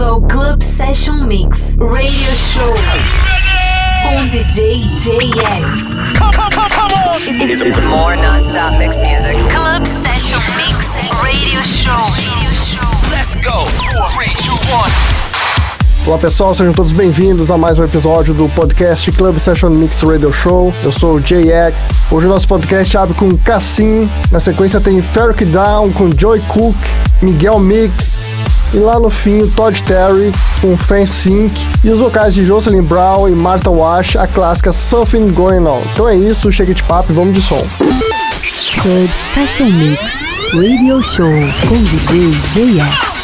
bem-vindo ao Club Session Mix Radio Show com DJ JX. It's, it's more non-stop mix music. Club Session Mix Radio Show. Let's go. Three, two, one. Olá pessoal, sejam todos bem-vindos a mais um episódio do podcast Club Session Mix Radio Show. Eu sou o JX. Hoje o nosso podcast abre com Cassim, na sequência tem Ferric Down com Joy Cook, Miguel Mix e lá no fim Todd Terry com Fence Sync e os vocais de Jocelyn Brown e Martha Wash, a clássica Something Going On. Então é isso, chega de papo e vamos de som. Club Session Mix Radio Show com DJ JX.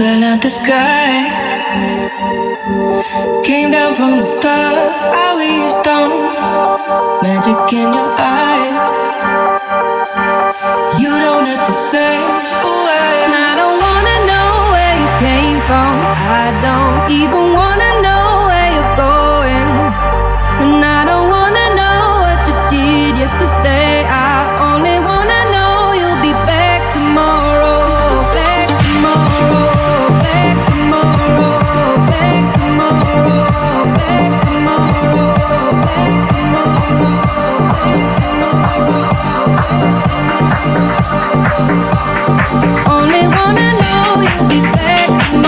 fell out the sky. Came down from the star, I was down. Magic in your eyes. You don't have to say oh, a word. I don't wanna know where you came from. I don't even wanna know. be back.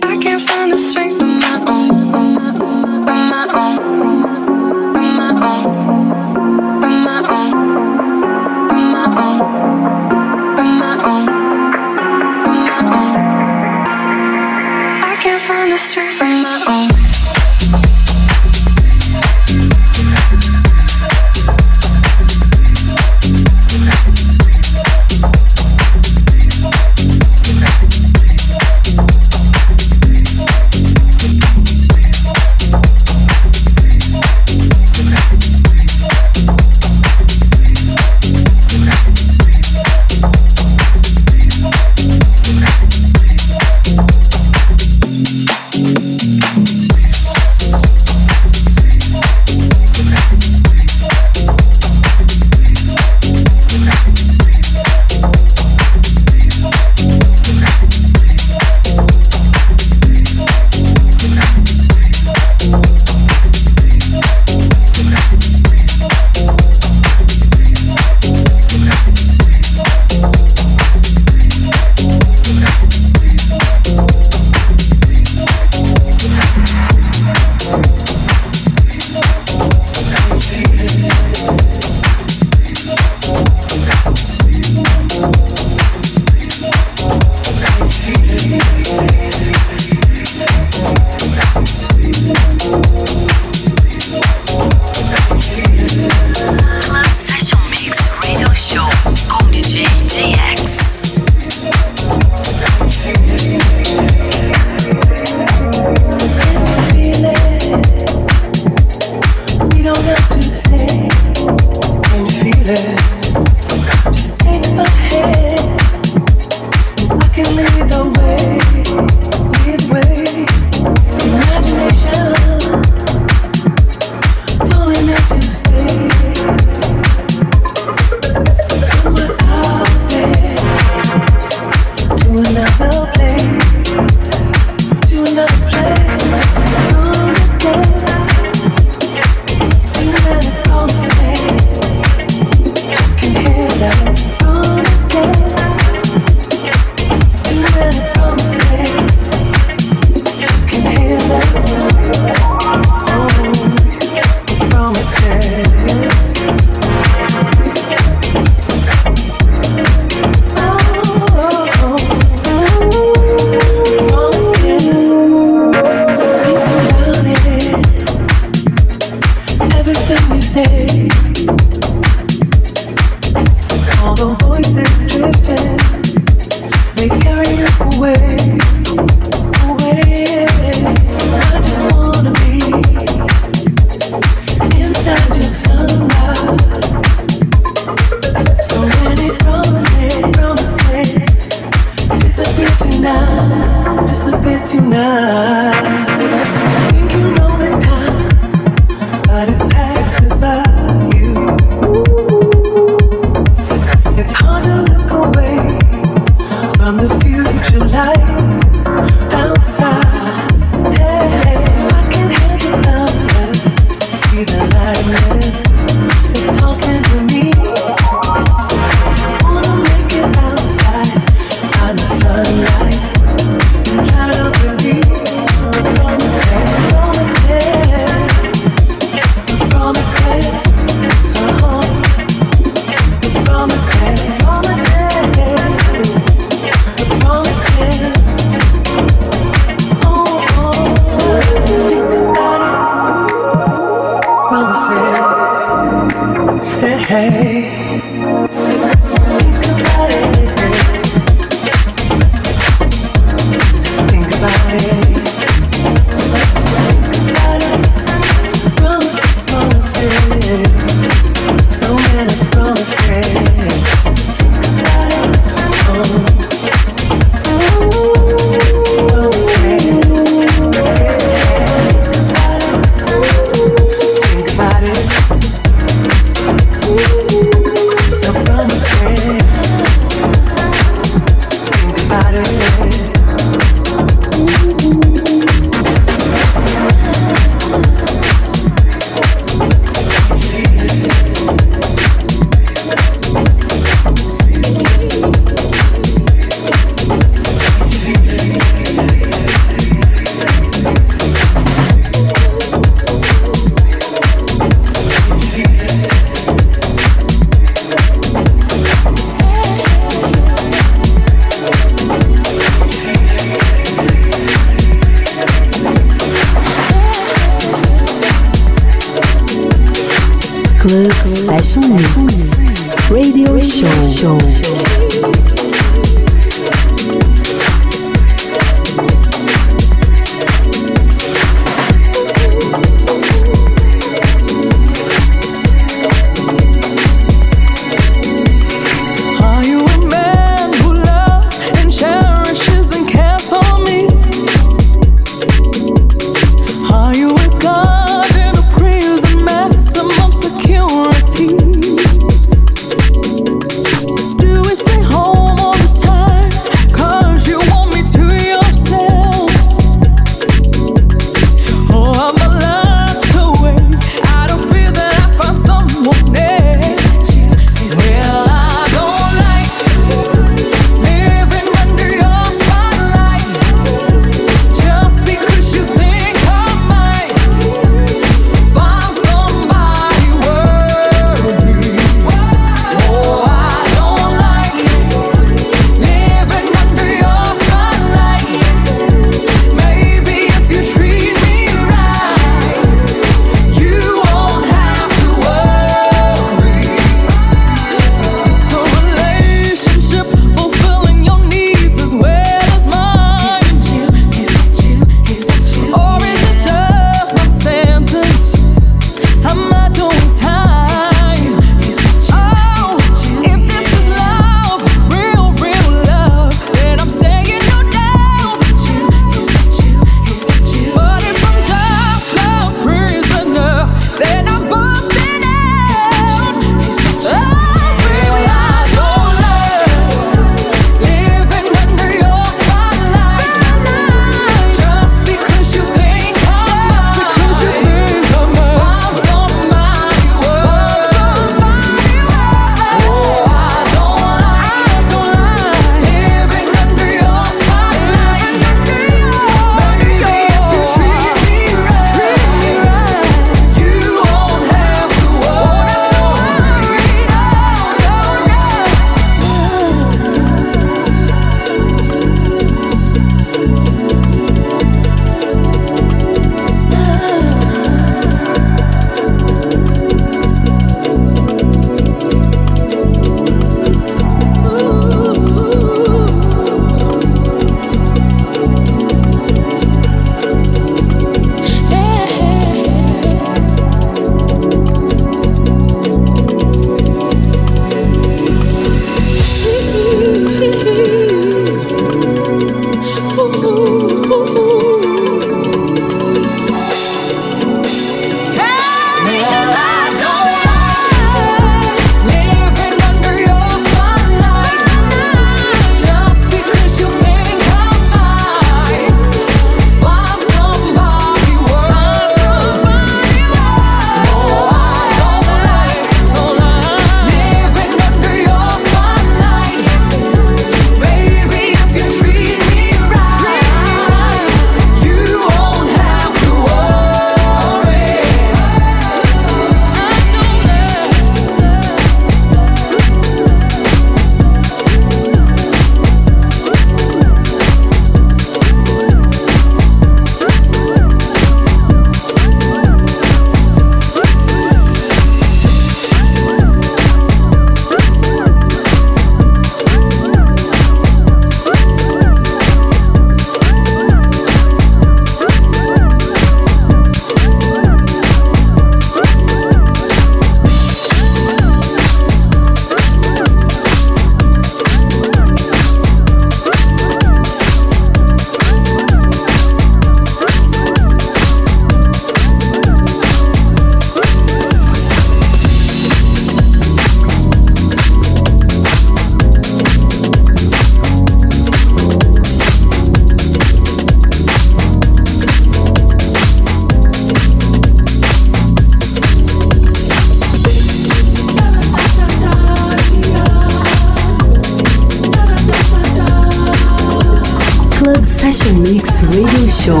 Special Mix Radio Show.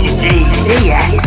DJ GX.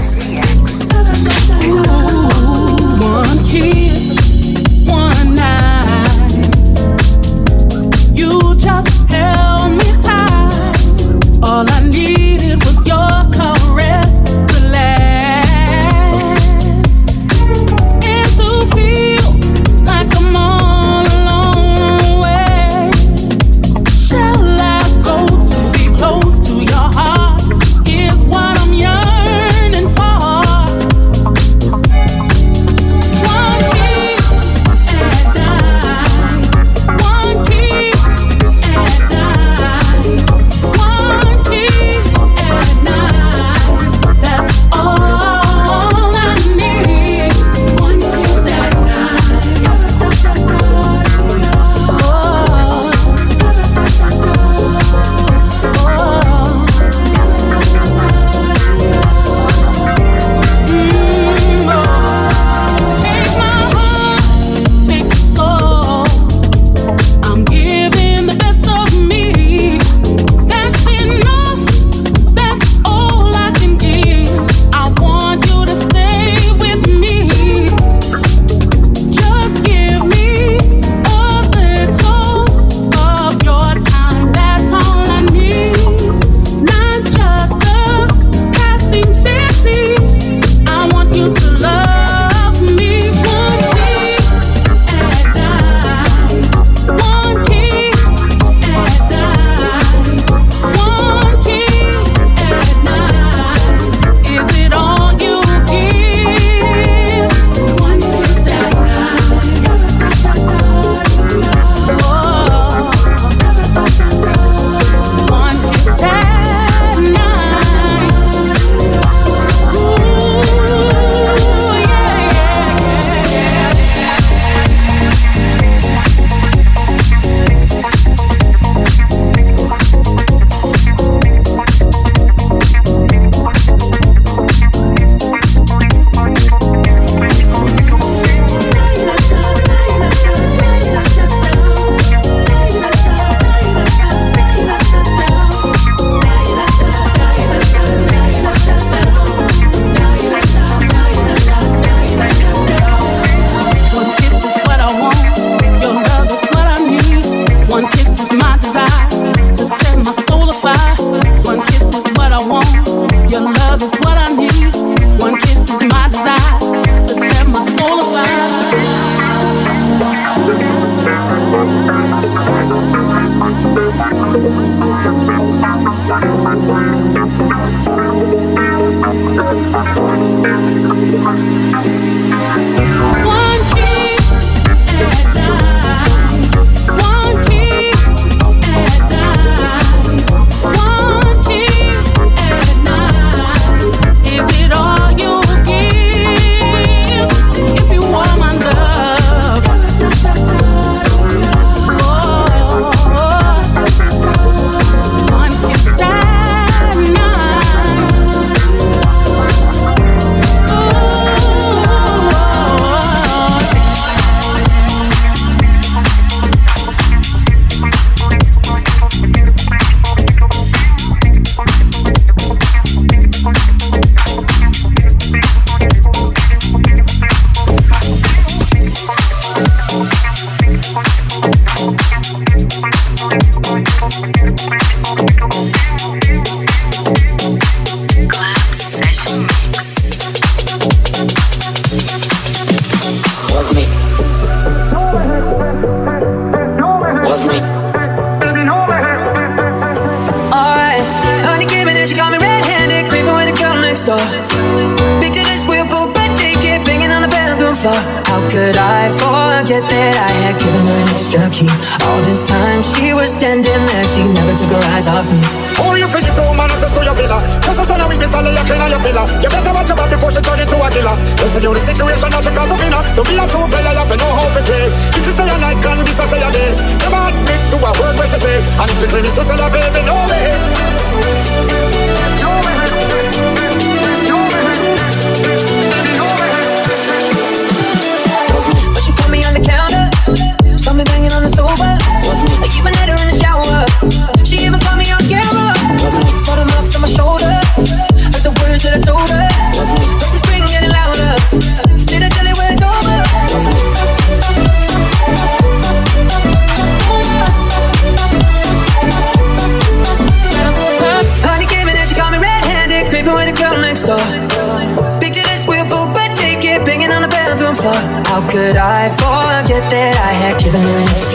jerky. All this time she was standing there, she never took her eyes off me. Oh, you forget the woman access to your villa. Cause the son of me be selling your cleaner, your pillar. You better watch your back before she turn into a killer. Listen to the situation, not your call to winner. Don't be a true player, you have to know how to play. If she say a night, can this I say a day. Never admit to a word where she say. And if she claim it's to of her baby, no way.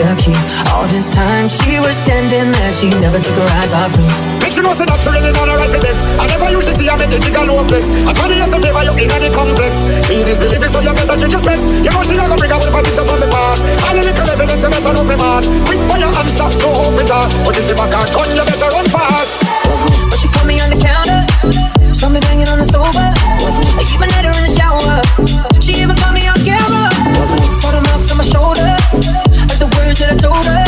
jerky. All this time she was standing there, she never took her eyes off me. Make you know say not she really wanna write the text. I never used to see her make you jigger no flex. As funny as a favor, you in any complex. See this belief so you better change your specs. You know she never bring up with politics from the past. All you the little evidence you better know from us. Quick for your answer, no hope with her. But if you back her gun, you better run fast. But she caught me on the counter. Saw me banging on the sofa. I even had her in the shower. She even caught me on camera. Saw the marks on my shoulder should've told her.